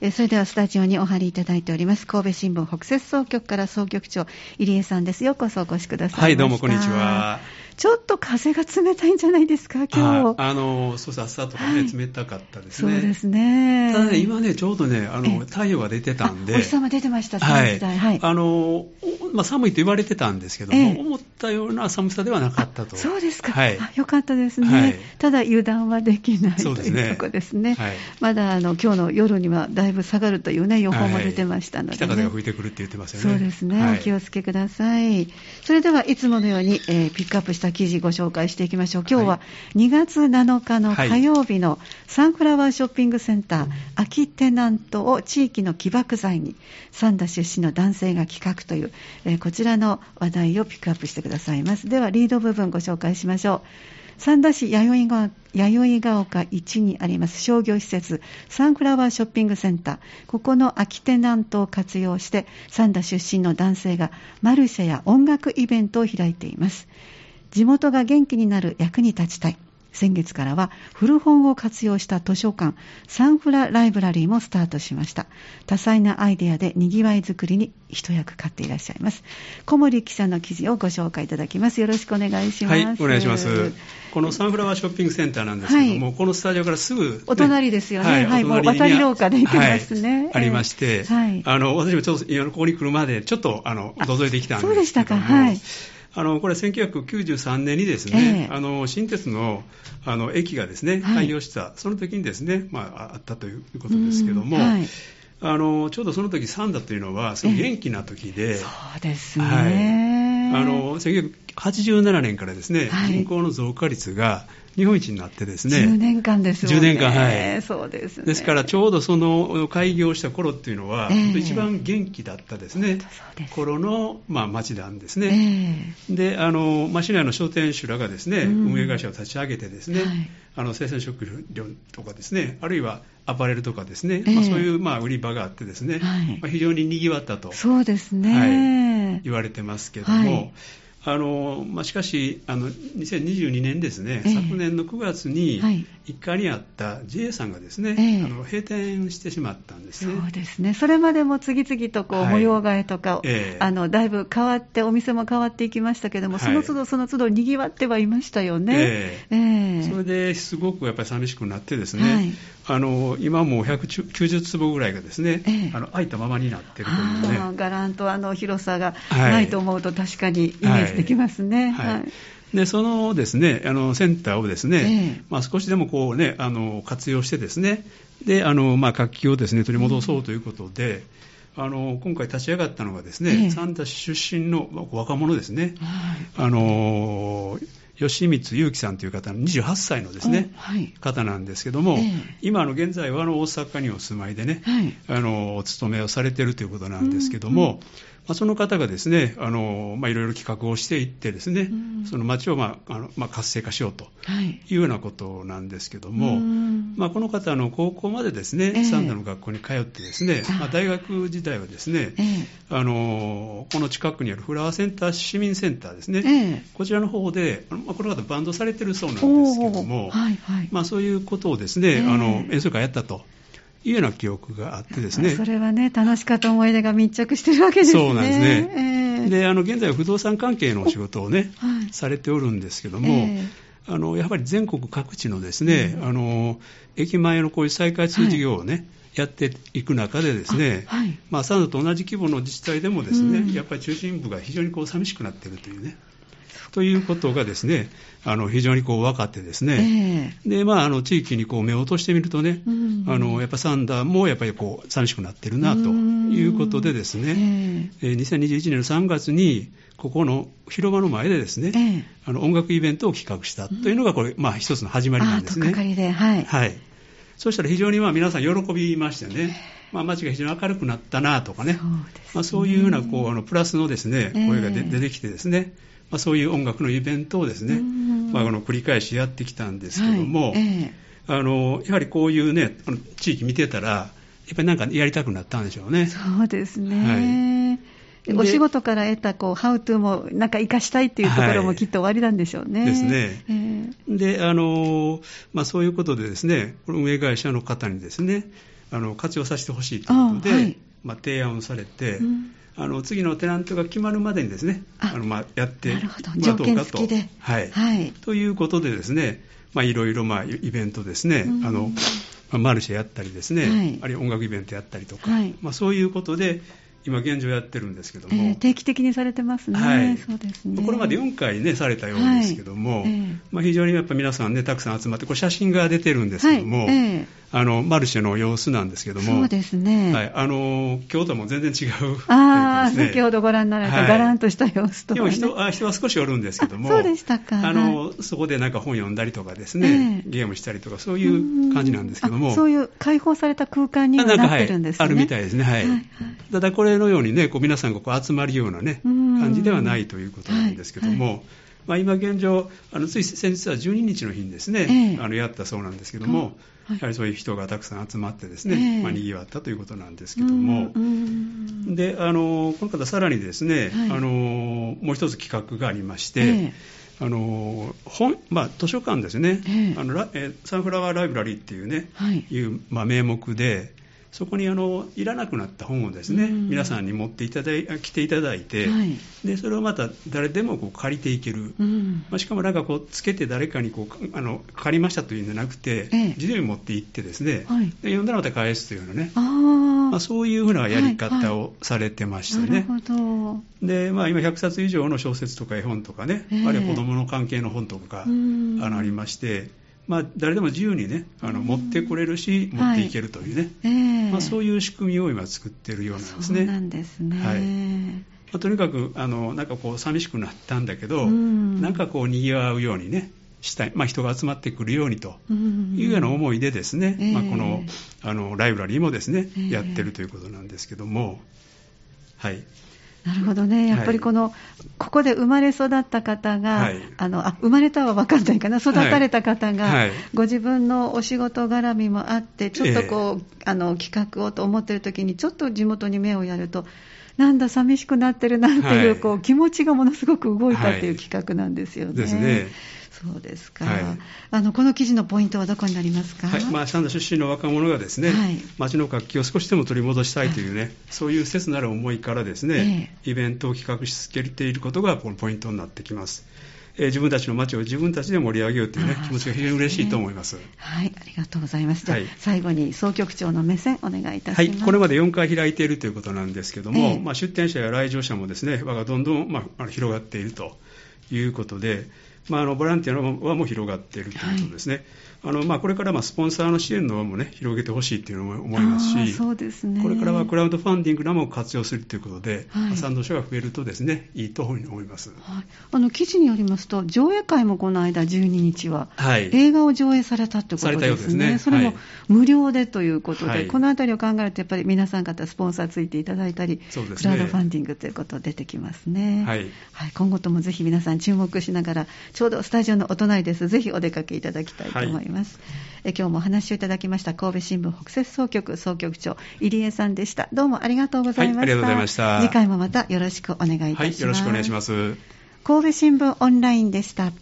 えそれではスタジオにお入りいただいております。神戸新聞北摂総局から総局長入江さんです。ようこそお越しくださいはいどうもこんにちは。ちょっと風が冷たいんじゃないですか今日。あのそうそう朝とかね、はい、冷たかったですね。そうですね。ただね今ねちょうどねあの太陽が出てたんで。お日様出てましたはい、はい、あのまあ、寒いと言われてたんですけども、思ったような寒さではなかったと。そうですか、はい、よかったですね、はい、ただ油断はできないというとこですね。はい、まだあの今日の夜にはだいぶ下がるというね予報も出てましたので、ね、北風が吹いてくるって言ってますよね。そうですね、お気をつけください。それではいつものように、えー、ピックアップした記事ご紹介していきましょう。今日は2月7日の火曜日のサンフラワーショッピングセンター、空きテナントを地域の起爆剤に三田出身の男性が企画という、えー、こちらの話題をピックアップしてくださいます。ではリード部分ご紹介しましょう。三田市弥生弥生が丘1にあります商業施設サンフラワーショッピングセンター。ここの空きテナントを活用して三田出身の男性がマルシェや音楽イベントを開いています。地元が元気になる役に立ちたい。先月からは古本を活用した図書館サンフラライブラリーもスタートしました。多彩なアイデアでにぎわい作りに一役買っていらっしゃいます。小森記者の記事をご紹介いただきます。よろしくお願いします。はいお願いします。このサンフラワーショッピングセンターなんですけども、はい、このスタジオからすぐ、ね、お隣ですよね。はい、はい、もう渡り廊下で行けますね、はい、ありまして、はい、あの私もちょっとここに来るまでちょっとあの覗いてきたんですけども。そうでしたか。はいあのこれ1993年にですね、えー、あの新鉄のあの駅がですね開業した、はい、その時にですね、まあ、あったということですけども、はい、あのちょうどその時サンダというのはすごい元気な時で、えー、そうですね、はい、あの1987年からですね、人口の増加率が日本一になってですね。10年間ですもんね。10年間、はい。そうですね。ですから、ちょうどその開業した頃っていうのは、えー、一番元気だったですね、頃の、まあ、町なんですね。えー、で、あの、まあ、市内の商店主らがですね、うん、運営会社を立ち上げてですね、はい、あの、生鮮食料とかですね、あるいはアパレルとかですね、えー、まあ、そういう、まあ、売り場があってですね、はい、まあ、非常に賑わったと。そうですね。はい、言われてますけども、あのまあ、しかしあの、2022年ですね、えー、昨年の9月に、1階にあった JA さんがですね、えー、あの閉店してしまったんですね。そうですね。それまでも次々とこう、模様替えとか、えー、あのだいぶ変わって、お店も変わっていきましたけども、その都度その都度賑わってはいましたよね。えー、それですごくやっぱり寂しくなってですね、はい、あの今もう190坪ぐらいがですね、あの空いたままになっているというね。ガランとあの広さがないと思うと確かにイメージできますね。はい、はい。でそのですねあのセンターをですね、えー、まあ、少しでもこう、ね、あの活用してですねであの、まあ、活気をですね取り戻そうということで、うん、あの今回立ち上がったのがですね、えー、三田市出身の若者ですね、はい、あの吉光祐樹さんという方の28歳のですね、はい、方なんですけども、えー、今の現在はあの大阪にお住まいでね、はい、あのお勤めをされているということなんですけども、うん。うんまあ、その方がですねあの、まあ、いろいろ企画をしていってですね、うん、その町を、まああのまあ、活性化しようとい。うようなことなんですけども、はい、まあ、この方の高校までですね、えー、三田の学校に通ってですね、まあ、大学時代はですね、えー、あのこの近くにあるフラワーセンター市民センターですね、えー、こちらの方で、まあ、この方バンドされてるそうなんですけども、はいはい、まあ、そういうことをですね、あの演奏会やったと。いうような記憶があってですね。それはね、楽しかった思い出が密着してるわけですね。そうなんですね。えー、で、あの、現在は不動産関係のお仕事をね、はい、されておるんですけども、えー、あの、やはり全国各地のですね、うん、あの、駅前のこういう再開通事業をね、はい。やっていく中でですね、はい、まあ、サンドと同じ規模の自治体でもですね、うん、やっぱり中心部が非常にこう寂しくなっているというね、ということがですね、あの非常にこう分かってですね、えー、でまあ、あの地域にこう目を落としてみるとね、うん。あのやっぱサンダーもやっぱりこう寂しくなってるなということでですね、えー、2021年の3月にここの広場の前でですね、えー、あの音楽イベントを企画したというのがこれ、まあ、一つの始まりなんですね。はい、はい。そしたら非常にまあ皆さん喜びましてね、まあ、街が非常に明るくなったなとかね、そう、ね、まあ、そういうようなこうあのプラスのですね声が出てきてですね、まあ、そういう音楽のイベントをですね、まあ、この繰り返しやってきたんですけども、はいえ。ー、あのやはりこういうね、あの地域見てたら、やっぱりなんかやりたくなったんでしょうね。そうですね。はい、お仕事から得たこうハウトゥーもなんか生かしたいっていうところもきっと終わりなんでしょうね。はい、ですね。えー、で、あのまあ、そういうことでですね、この運営会社の方にですね、あの活用させてほしいということで、はい、まあ、提案をされて、うん、あの次のテナントが決まるまでにですね、あのまあやってもらおうかと。はい、はい、ということでですね、まあ、いろいろまあイベントですね、あのまあ、マルシェやったりですね、はい、あるいは音楽イベントやったりとか、はい、まあ、そういうことで、今現状やってるんですけども、えー、定期的にされてますね、はい、そうですね。これまで4回ねされたようですけども、はい。えー、まあ、非常にやっぱ皆さんねたくさん集まってこれ写真が出てるんですけども、はい。えー、あのマルシェの様子なんですけども。そうですね、はい、あの京都も全然違うああ、先ほどご覧になられた、がらんとした様子とか、ね、でも人あ人は少しおるんですけども。そうでしたか。あのそこでなんか本読んだりとかですね、ゲームしたりとかそういう感じなんですけども。そういう開放された空間にはなってるんですね。あるみたいですね。はい、ただこれのようにねこう皆さんがこう集まるような、ね、感じではないということなんですけども、はいはい、まあ、今現状、あのつい先日は12日の日にですね、えー、あのやったそうなんですけども、はい、やはりそういう人がたくさん集まってですね、えー、まあ、賑わったということなんですけども、であのこの方、さらにですね、あのもう一つ企画がありまして、えーあの本まあ、図書館ですね、えー、あのえサンフラワーライブラリーっていうね、はい、いう、まあ、名目で、そこにあのいらなくなった本をですね、うん、皆さんに持っていただい来ていただいて、はい、でそれをまた誰でもこう借りていける、うん、まあ、しかもなんかこうつけて誰かにこうあの借りましたというんじゃなくて、ええ、自由に持って行ってですね、はい、で読んだらまた返すというようなね、まあ、そういうふうなやり方をされてましてね、でまあ、今100冊以上の小説とか絵本とかね、え、あるいは子どもの関係の本とかが、ありまして。まあ、誰でも自由にねあの持ってこれるし、持っていけるというね、えー、まあ、そういう仕組みを今作っているようなんですね。そうなんですね、はい。まあ、とにかくあのなんかこう寂しくなったんだけど、うん、なんかこう賑わうようにねしたい、まあ、人が集まってくるようにというような思いでですね、まあ、このあのライブラリーもですね、えー、やってるということなんですけども、はい。なるほどね、やっぱりこの、はい、ここで生まれ育った方が、はい、あのあ生まれたは分かんないかな、育たれた方が、はい、ご自分のお仕事絡みもあって、ちょっとこう、えー、あの企画をと思ってる時に、ちょっと地元に目をやると、なんだ、寂しくなってるなっていう,、こう気持ちがものすごく動いたっていう企画なんですよね。ですね。そうですか、はい、あのこの記事のポイントはどこになりますか、はい。まあ、三田出身の若者がですね、はい、町の活気を少しでも取り戻したいというね、はい、そういう切なる思いからですね、えー、イベントを企画し続けていることがこのポイントになってきます。えー、自分たちの町を自分たちで盛り上げようという、ね、気持ちが非常に嬉しいと思います。はい、ありがとうございます。じゃあ、最後に総局長の目線お願いいたします。はい、これまで4回開いているということなんですけども、えー、まあ、出店者や来場者もですね、輪がどんどん、まあ、広がっているということで、まあ、あのボランティアの輪も広がっているということですね。はいあのまあ、これからまあスポンサーの支援の輪も、ね、広げてほしいというのも思いますし、そうですね、これからはクラウドファンディングなども活用するということで、はい、賛同者が増えるとですねいいと思います、はい、あの記事によりますと、上映会もこの間、12日は、はい、映画を上映されたということですね、すね。それも無料でということで、はい、このあたりを考えると、やっぱり皆さん方、スポンサーついていただいたり、ね、クラウドファンディングということ出てきますね、はい。はい、今後ともぜひ皆さん注目しながら、ちょうどスタジオのお隣です、ぜひお出かけいただきたいと思います。え今日もお話をいただきました神戸新聞北摂総局総局長入江さんでした。どうもありがとうございました、はい、ありがとうございました。次回もまたよろしくお願いいたします、はい、よろしくお願いします。神戸新聞オンラインでした